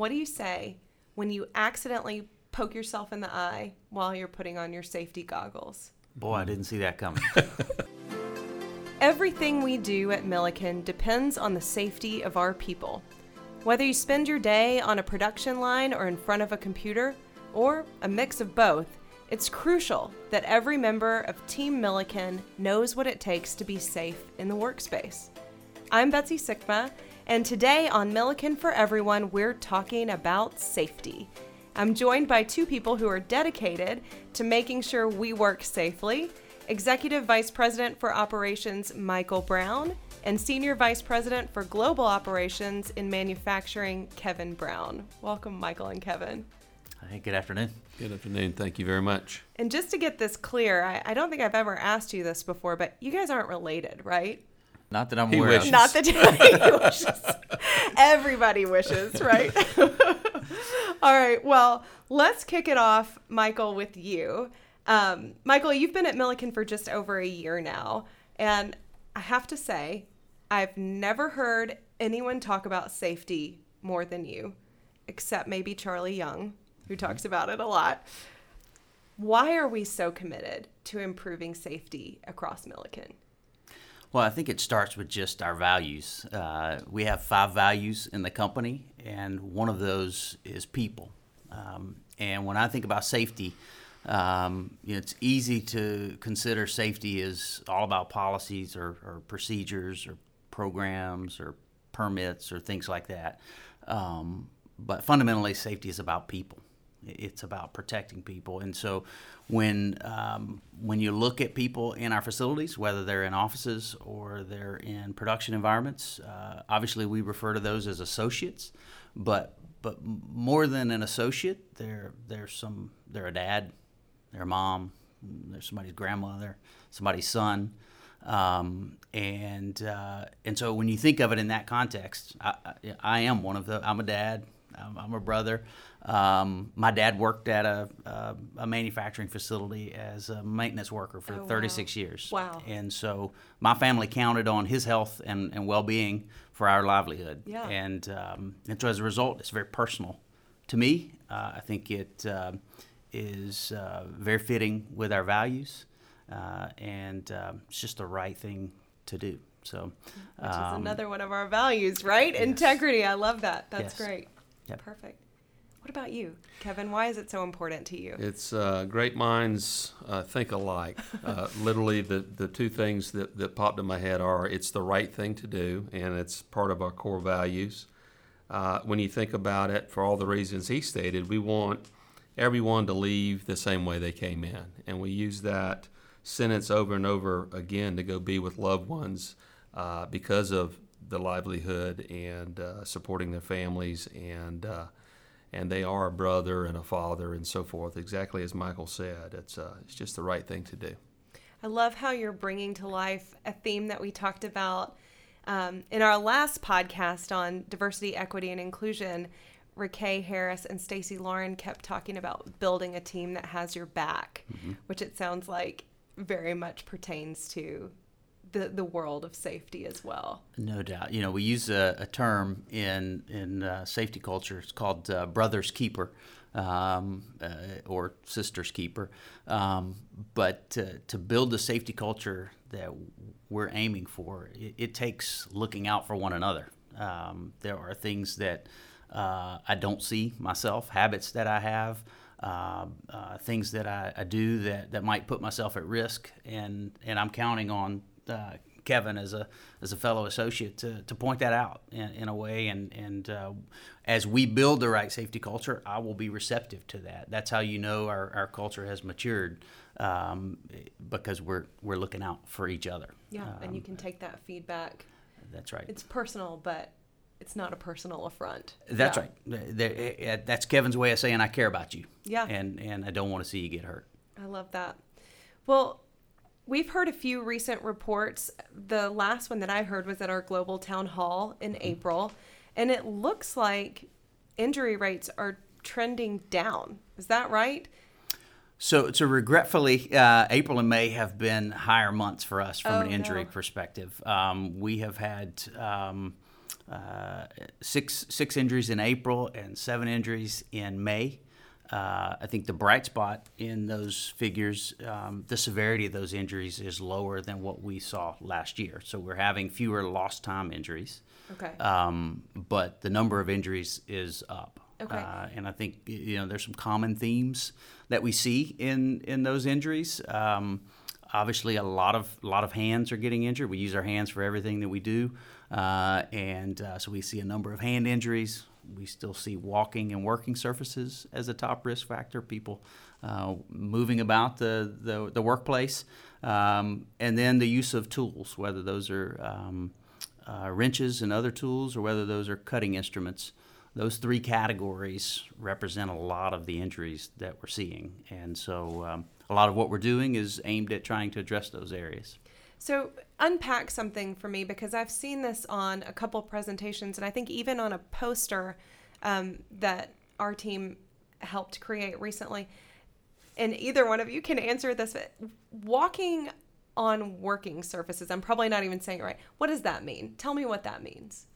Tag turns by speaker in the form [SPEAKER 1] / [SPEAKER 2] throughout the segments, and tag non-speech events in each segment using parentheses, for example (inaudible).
[SPEAKER 1] what do you say when you accidentally poke yourself in the eye while you're putting on your safety goggles?
[SPEAKER 2] Boy, I didn't see that coming. (laughs) (laughs)
[SPEAKER 1] Everything we do at Milliken depends on the safety of our people. Whether you spend your day on a production line or in front of a computer, or a mix of both, it's crucial that every member of Team Milliken knows what it takes to be safe in the workspace. I'm Betsy Sikma, and today on Milliken for Everyone, we're talking about safety. I'm joined by two people who are dedicated to making sure we work safely Executive Vice President for Operations Michael Brown and Senior Vice President for Global Operations in Manufacturing Kevin Brown. Welcome, Michael and Kevin.
[SPEAKER 2] Hey, good afternoon.
[SPEAKER 3] Good afternoon. Thank you very much.
[SPEAKER 1] And just to get this clear, I, I don't think I've ever asked you this before, but you guys aren't related, right?
[SPEAKER 2] Not that I'm
[SPEAKER 3] He
[SPEAKER 2] aware
[SPEAKER 3] wishes.
[SPEAKER 2] of.
[SPEAKER 1] Not that he (laughs) wishes. Everybody wishes, (laughs) right? (laughs) All right. Well, let's kick it off, Michael, with you. Um, Michael, you've been at Milliken for just over a year now, and I have to say, I've never heard anyone talk about safety more than you, except maybe Charlie Young, who talks about it a lot. Why are we so committed to improving safety across Milliken?
[SPEAKER 2] Well, I think it starts with just our values. Uh, we have five values in the company, and one of those is people. Um, and when I think about safety, um, you know, it's easy to consider safety as all about policies or, or procedures or programs or permits or things like that. Um, but fundamentally, safety is about people. It's about protecting people, and so when um, when you look at people in our facilities, whether they're in offices or they're in production environments, uh, obviously we refer to those as associates. But but more than an associate, they're they're some they're a dad, they're a mom, they're somebody's grandmother, somebody's son. Um, and uh, and so when you think of it in that context, I, I, I am one of the. I'm a dad. I'm, I'm a brother. Um, my dad worked at a, a, a manufacturing facility as a maintenance worker for
[SPEAKER 1] Oh, wow.
[SPEAKER 2] 36 years.
[SPEAKER 1] Wow.
[SPEAKER 2] And so my family counted on his health and, and well-being for our livelihood.
[SPEAKER 1] Yeah.
[SPEAKER 2] And um, and so as a result, it's very personal to me. Uh, I think it uh, is uh, very fitting with our values, uh, and um, it's just the right thing to do. So,
[SPEAKER 1] Which is
[SPEAKER 2] um,
[SPEAKER 1] another one of our values, right? Integrity. I love that. That's
[SPEAKER 2] Yes.
[SPEAKER 1] great.
[SPEAKER 2] Yep.
[SPEAKER 1] Perfect. What about you, Kevin? Why is it so important to you?
[SPEAKER 3] It's uh, great minds uh, think alike. Uh, (laughs) literally, the, the two things that, that popped in my head are it's the right thing to do, and it's part of our core values. Uh, when you think about it, for all the reasons he stated, we want everyone to leave the same way they came in. And we use that sentence over and over again to go be with loved ones uh, because of the livelihood and uh, supporting their families and uh, and they are a brother and a father and so forth. Exactly as Michael said, it's uh, it's just the right thing to do.
[SPEAKER 1] I love how you're bringing to life a theme that we talked about um, in our last podcast on diversity, equity, and inclusion. Raquel Harris and Stacy Lauren kept talking about building a team that has your back, which it sounds like very much pertains to the, the world of safety as well.
[SPEAKER 2] No doubt. You know, we use a, a term in in uh, safety culture. It's called uh, "brother's keeper" um, uh, or "sister's keeper." Um, but to, to build the safety culture that we're aiming for, it, it takes looking out for one another. Um, there are things that uh, I don't see myself, habits that I have. Uh, uh, things that I, I do that, that might put myself at risk, and, and I'm counting on uh, Kevin as a as a fellow associate to, to point that out in, in a way and and uh, as we build the right safety culture I will be receptive to that that's how you know our, our culture has matured um, because we're we're looking out for each other
[SPEAKER 1] Yeah, and you
[SPEAKER 2] Um,
[SPEAKER 1] can take that feedback.
[SPEAKER 2] that's right
[SPEAKER 1] It's personal, but it's not a personal affront.
[SPEAKER 2] that's
[SPEAKER 1] Yeah.
[SPEAKER 2] right There- eh, that's Kevin's way of saying I care about you
[SPEAKER 1] Yeah.
[SPEAKER 2] and and I don't want to see you get hurt
[SPEAKER 1] I love that. Well, we've heard a few recent reports. The last one that I heard was at our global town hall in April, and it looks like injury rates are trending down. Is that right?
[SPEAKER 2] So, so regretfully, uh, April and May have been higher months for us from
[SPEAKER 1] Oh,
[SPEAKER 2] an injury
[SPEAKER 1] no.
[SPEAKER 2] perspective. Um, we have had um, uh, six six injuries in April and seven injuries in May. Uh, I think the bright spot in those figures, um, the severity of those injuries is lower than what we saw last year. So we're having fewer lost time injuries.
[SPEAKER 1] Okay.
[SPEAKER 2] Um, but the number of injuries is up.
[SPEAKER 1] Okay.
[SPEAKER 2] Uh, and I think you know there's some common themes that we see in in those injuries. Um, obviously, a lot of a lot of hands are getting injured. We use our hands for everything that we do, uh, and uh, so we see a number of hand injuries. We still see walking and working surfaces as a top risk factor. People uh, moving about the the, the workplace, um, and then the use of tools, whether those are um, uh, wrenches and other tools, or whether those are cutting instruments. Those three categories represent a lot of the injuries that we're seeing, and so um, a lot of what we're doing is aimed at trying to address those areas.
[SPEAKER 1] So unpack something for me because I've seen this on a couple presentations, and I think even on a poster um, that our team helped create recently. And either one of you can answer this. Walking on working surfaces, I'm probably not even saying it right. What does that mean? Tell me what that means.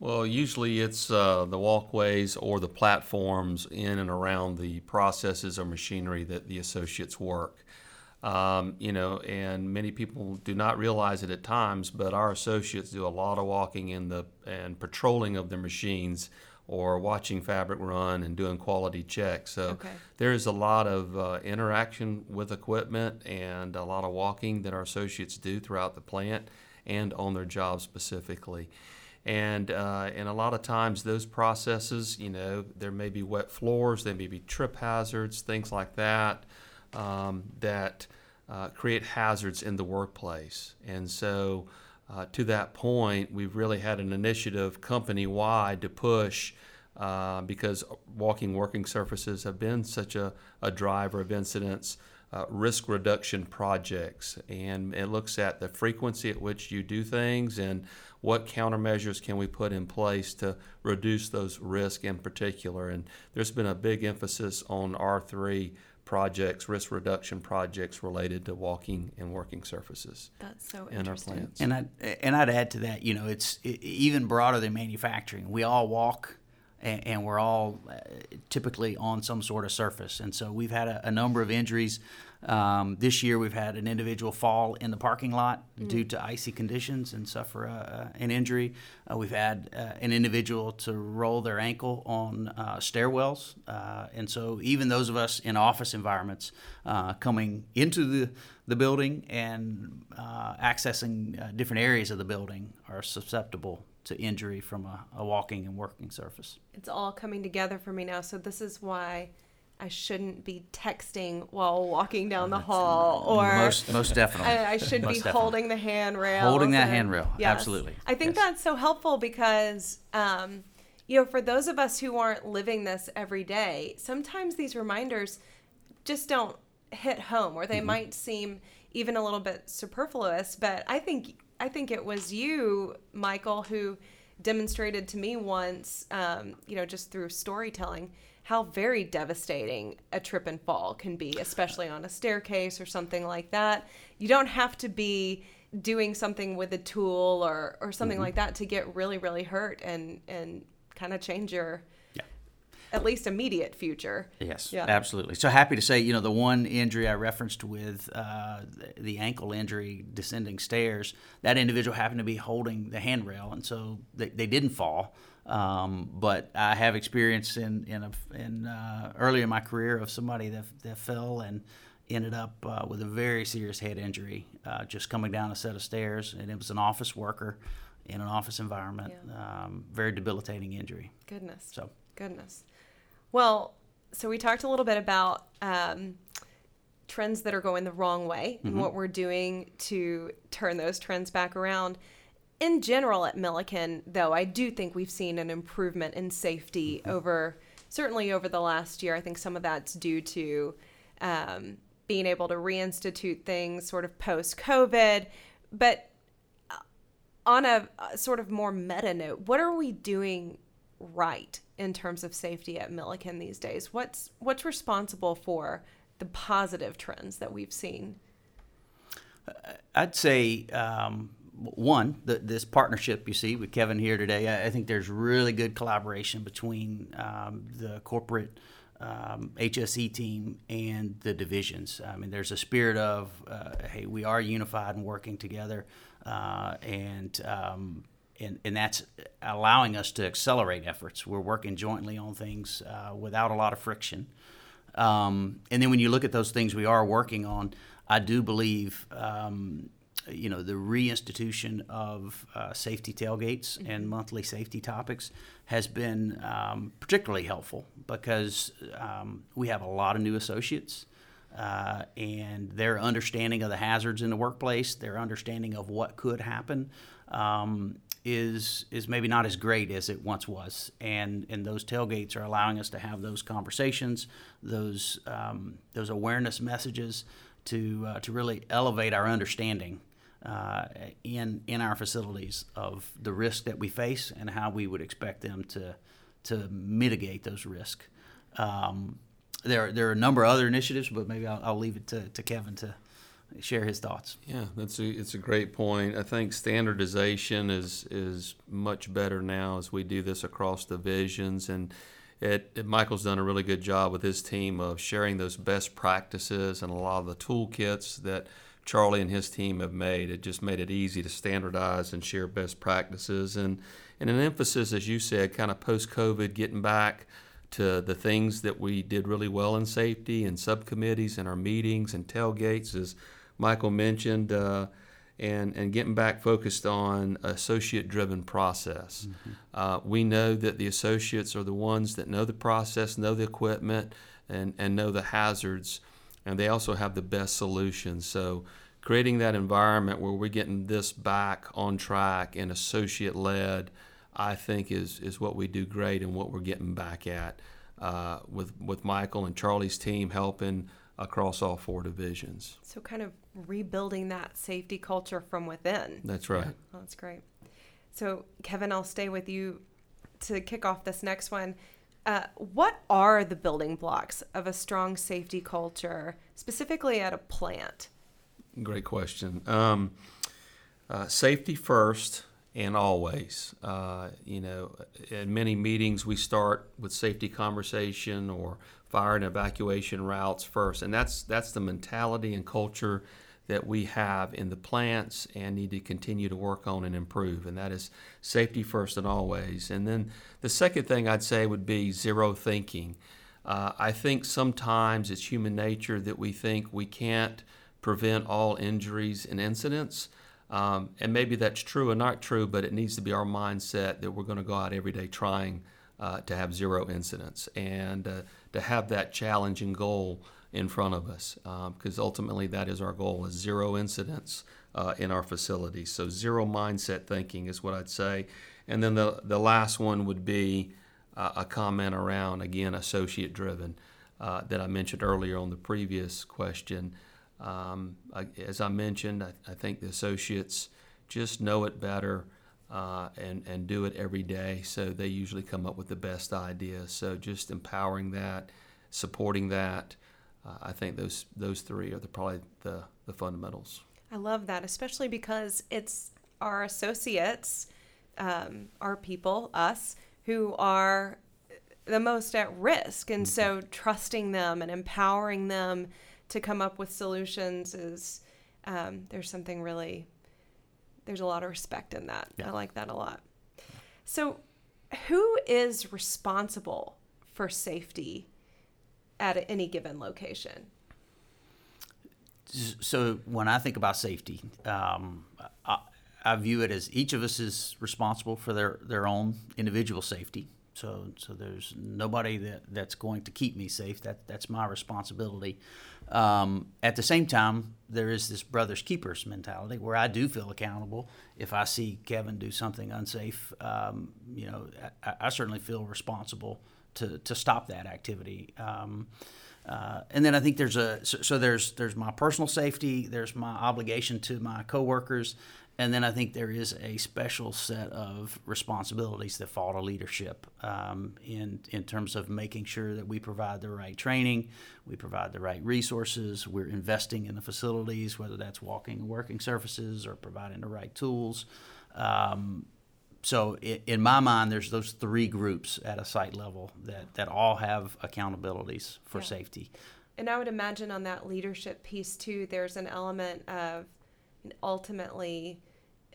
[SPEAKER 3] Well, usually it's uh, the walkways or the platforms in and around the processes or machinery that the associates work. Um, you know, and many people do not realize it at times, but our associates do a lot of walking in the and patrolling of the machines or watching fabric run and doing quality checks. So
[SPEAKER 1] Okay.
[SPEAKER 3] there is a lot of uh, interaction with equipment and a lot of walking that our associates do throughout the plant and on their job specifically. And uh, and a lot of times those processes, you know, there may be wet floors, there may be trip hazards, things like that, um, that uh, create hazards in the workplace. And so, uh, to that point, we've really had an initiative company wide to push uh, because walking working surfaces have been such a, a driver of incidents. Uh, risk reduction projects, and it looks at the frequency at which you do things and what countermeasures can we put in place to reduce those risks in particular. And there's been a big emphasis on R3 projects, risk reduction projects related to walking and working surfaces
[SPEAKER 1] That's so
[SPEAKER 3] in our
[SPEAKER 1] interesting.
[SPEAKER 3] plants.
[SPEAKER 2] And I and I'd add to that, you know, it's even broader than manufacturing. We all walk, and, and we're all uh, typically on some sort of surface. And so we've had a, a number of injuries. Um, this year, we've had an individual fall in the parking lot due to icy conditions and suffer uh, an injury. Uh, we've had uh, an individual to roll their ankle on uh, stairwells. Uh, and so, even those of us in office environments uh, coming into the, the building and accessing different areas of the building are susceptible to injury from a, a walking and working surface.
[SPEAKER 1] It's all coming together for me now. So this is why I shouldn't be texting while walking down the hall, or
[SPEAKER 2] most, most definitely.
[SPEAKER 1] I, I should
[SPEAKER 2] Most
[SPEAKER 1] be
[SPEAKER 2] definitely.
[SPEAKER 1] holding the handrail.
[SPEAKER 2] Holding that handrail, absolutely.
[SPEAKER 1] I think
[SPEAKER 2] Yes.
[SPEAKER 1] that's so helpful because, um, you know, for those of us who aren't living this every day, sometimes these reminders just don't hit home, or they
[SPEAKER 2] Mm-hmm.
[SPEAKER 1] might seem even a little bit superfluous. But I think I think it was you, Michael, who demonstrated to me once, um, you know, just through storytelling, how very devastating a trip and fall can be, especially on a staircase or something like that. You don't have to be doing something with a tool or, or something
[SPEAKER 2] Mm-hmm.
[SPEAKER 1] like that to get really, really hurt and, and kind of change your
[SPEAKER 2] Yeah.
[SPEAKER 1] at least immediate future.
[SPEAKER 2] Yes,
[SPEAKER 1] Yeah.
[SPEAKER 2] absolutely. So happy to say, you know, the one injury I referenced with uh, the, the ankle injury descending stairs, that individual happened to be holding the handrail, and so they, they didn't fall. Um, but I have experience in in, a, in uh, early in my career of somebody that, that fell and ended up uh, with a very serious head injury uh, just coming down a set of stairs, and it was an office worker in an office environment. Um, very debilitating injury.
[SPEAKER 1] Goodness.
[SPEAKER 2] So.
[SPEAKER 1] Goodness. Well, so we talked a little bit about um, trends that are going the wrong way and what we're doing to turn those trends back around. In general, at Milliken, though, I do think we've seen an improvement in safety over certainly over the last year. I think some of that's due to um, being able to reinstitute things sort of post COVID. But uh, on a, a sort of more meta note, what are we doing right in terms of safety at Milliken these days? What's what's responsible for the positive trends that we've seen?
[SPEAKER 2] I'd say um, one, the, this partnership you see with Kevin here today, I, I think there's really good collaboration between um, the corporate um, HSE team and the divisions. I mean, there's a spirit of, uh, hey, we are unified and working together, uh, and, um, and and that's allowing us to accelerate efforts. We're working jointly on things uh, without a lot of friction. Um, and then when you look at those things we are working on, I do believe um, you know the reinstitution of uh, safety tailgates mm-hmm. and monthly safety topics has been um, particularly helpful because um, we have a lot of new associates uh, and their understanding of the hazards in the workplace, their understanding of what could happen, um, is is maybe not as great as it once was, and and those tailgates are allowing us to have those conversations, those um, those awareness messages to uh, to really elevate our understanding uh, in in our facilities of the risk that we face and how we would expect them to to mitigate those risks. Um, there there are a number of other initiatives, but maybe I'll, I'll leave it to, to Kevin to share his thoughts.
[SPEAKER 3] Yeah, that's a, it's a great point. I think standardization is is much better now as we do this across divisions and. It, it, Michael's done a really good job with his team of sharing those best practices and a lot of the toolkits that Charlie and his team have made. It just made it easy to standardize and share best practices. And, and an emphasis, as you said, kind of post COVID, getting back to the things that we did really well in safety and subcommittees and our meetings and tailgates, as Michael mentioned, uh, and, and getting back focused on associate driven process. Mm-hmm. Uh, we know that the associates are the ones that know the process, know the equipment, and, and know the hazards and they also have the best solutions. So creating that environment where we're getting this back on track and associate led, I think is is what we do great and what we're getting back at uh, with with Michael and Charlie's team helping across all four divisions.
[SPEAKER 1] So kind of rebuilding that safety culture from within.
[SPEAKER 3] That's right.
[SPEAKER 1] That's great. So Kevin, I'll stay with you to kick off this next one. Uh, what are the building blocks of a strong safety culture, specifically at a plant?
[SPEAKER 3] Great question. Um, uh, safety first and always. Uh, you know, in many meetings, we start with safety conversation or fire and evacuation routes first, and that's that's the mentality and culture that we have in the plants and need to continue to work on and improve, and that is safety first and always. And then the second thing I'd say would be zero thinking. Uh, I think sometimes it's human nature that we think we can't prevent all injuries and incidents. Um, and maybe that's true or not true, but it needs to be our mindset that we're going to go out every day trying uh, to have zero incidents and uh, to have that challenging goal in front of us because um, ultimately that is our goal is zero incidents uh, in our facilities so zero mindset thinking is what i'd say. And then the, the last one would be uh, a comment around again associate driven uh, that i mentioned earlier on the previous question. Um, I, as i mentioned I, I, think the associates just know it better uh, and, and do it every day so they usually come up with the best ideas so just empowering that supporting that uh, I think those those three are the, probably the, the fundamentals.
[SPEAKER 1] I love that, especially because it's our associates, um, our people, us, who are the most at risk. And mm-hmm. so trusting them and empowering them to come up with solutions is um, there's something really, there's a lot of respect in that. Yeah. I like that a lot. So, who is responsible for safety at any given location?
[SPEAKER 2] So when I think about safety, um, I, I, view it as each of us is responsible for their, their own individual safety. So so there's nobody that, that's going to keep me safe. That that's my responsibility. Um, at the same time, there is this brothers keepers mentality where I do feel accountable. If I see Kevin do something unsafe, um, you know, I, I certainly feel responsible to, to stop that activity. Um, uh, and then I think there's a so, so, there's there's my personal safety, there's my obligation to my coworkers, And then I think there is a special set of responsibilities that fall to leadership um, in in terms of making sure that we provide the right training, we provide the right resources, we're investing in the facilities, whether that's walking and working surfaces or providing the right tools. Um, so in my mind, there's those three groups at a site level that, that all have accountabilities for yeah. safety.
[SPEAKER 1] And I would imagine on that leadership piece too, there's an element of ultimately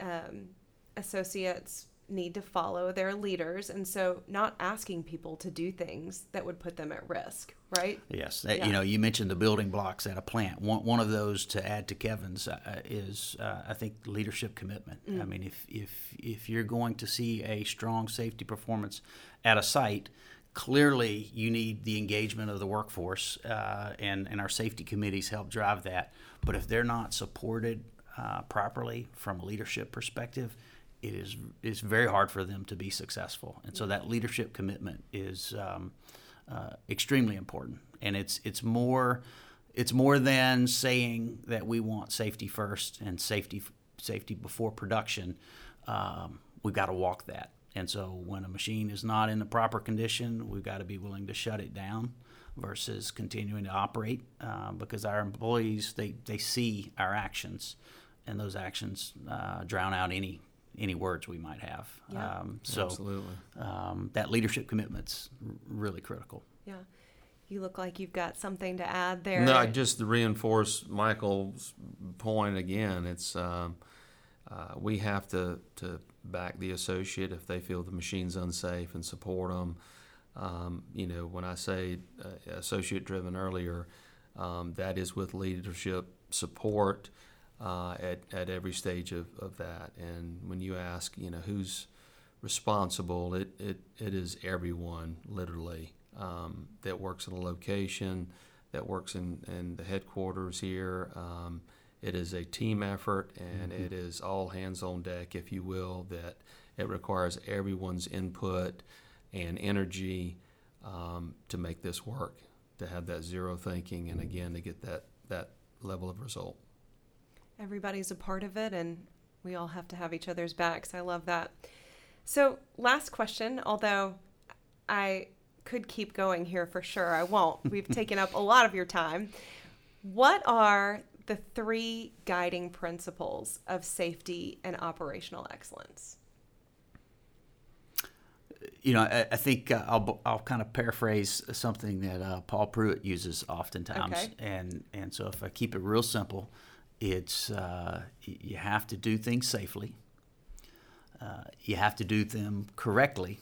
[SPEAKER 1] um, associates need to follow their leaders and so not asking people to do things that would put them at risk right?
[SPEAKER 2] Yes. Yeah. you know you mentioned the building blocks at a plant. One, one of those to add to kevin's uh, is uh, i think leadership commitment. Mm. i mean if, if if you're going to see a strong safety performance at a site clearly you need the engagement of the workforce uh, and, and our safety committees help drive that. But if they're not supported uh, properly from a leadership perspective it is it's very hard for them to be successful. And so that leadership commitment is um, uh, extremely important. And it's it's more it's more than saying that we want safety first and safety safety before production. Um, we've got to walk that. And so when a machine is not in the proper condition, we've got to be willing to shut it down versus continuing to operate uh, because our employees they, they see our actions and those actions uh, drown out any any words we might have.
[SPEAKER 1] Yeah.
[SPEAKER 3] Um, so Absolutely.
[SPEAKER 2] Um, that leadership commitment's really critical.
[SPEAKER 1] Yeah. You look like you've got something to add there.
[SPEAKER 3] No, I just to reinforce Michael's point again, it's um, uh, we have to, to back the associate if they feel the machine's unsafe and support them. Um, you know, when I say uh, associate driven earlier, um, that is with leadership support uh, at, at every stage of, of that. And when you ask, you know, who's responsible, it, it, it is everyone, literally, um, that works in a location, that works in, in the headquarters here. Um, it is a team effort and mm-hmm. it is all hands on deck, if you will, that it requires everyone's input and energy um, to make this work, to have that zero thinking, and again, to get that, that level of result
[SPEAKER 1] everybody's a part of it and we all have to have each other's backs. I love that. So, last question, although I could keep going here for sure, I won't. (laughs) We've taken up a lot of your time. What are the three guiding principles of safety and operational excellence?
[SPEAKER 2] You know, I, I think uh, I'll, I'll kind of paraphrase something that uh, Paul Pruitt uses oftentimes, okay. and and so if I keep it real simple, it's uh, you have to do things safely. Uh, you have to do them correctly,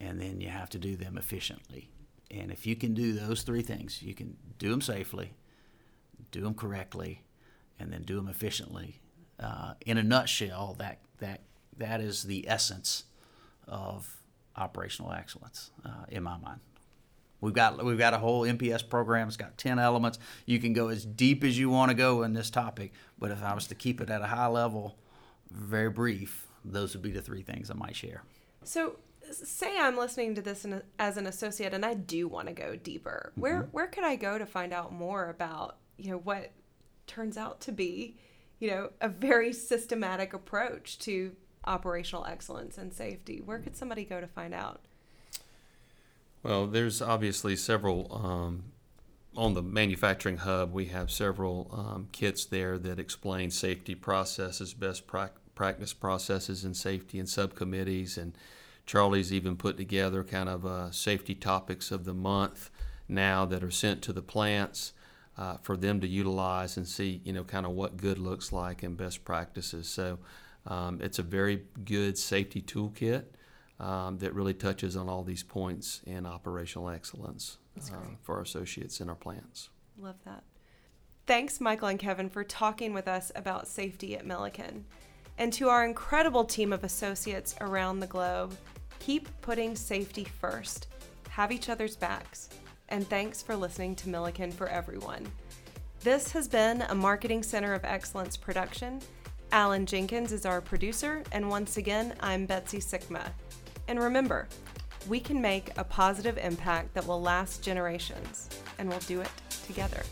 [SPEAKER 2] and then you have to do them efficiently. And if you can do those three things, you can do them safely, do them correctly, and then do them efficiently. Uh, in a nutshell, that that that is the essence of operational excellence uh, in my mind. We've got we've got a whole MPS program. It's got ten elements. You can go as deep as you want to go in this topic. But if I was to keep it at a high level, very brief, those would be the three things I might share.
[SPEAKER 1] So, say I'm listening to this a, as an associate, and I do want to go deeper. Mm-hmm. Where where could I go to find out more about you know what turns out to be you know a very systematic approach to operational excellence and safety? Where could somebody go to find out?
[SPEAKER 3] Well, there's obviously several um, on the manufacturing hub. We have several um, kits there that explain safety processes, best pra- practice processes in safety and subcommittees. And Charlie's even put together kind of uh, safety topics of the month now that are sent to the plants. Uh, for them to utilize and see, you know, kind of what good looks like and best practices. So um, it's a very good safety toolkit um, that really touches on all these points in operational excellence uh, for our associates in our plants.
[SPEAKER 1] Love that. Thanks, Michael and Kevin, for talking with us about safety at Milliken. And to our incredible team of associates around the globe, keep putting safety first, have each other's backs, and thanks for listening to Milliken for Everyone. This has been a Marketing Center of Excellence production. Alan Jenkins is our producer, and once again, I'm Betsy Sikma. And remember, we can make a positive impact that will last generations, and we'll do it together.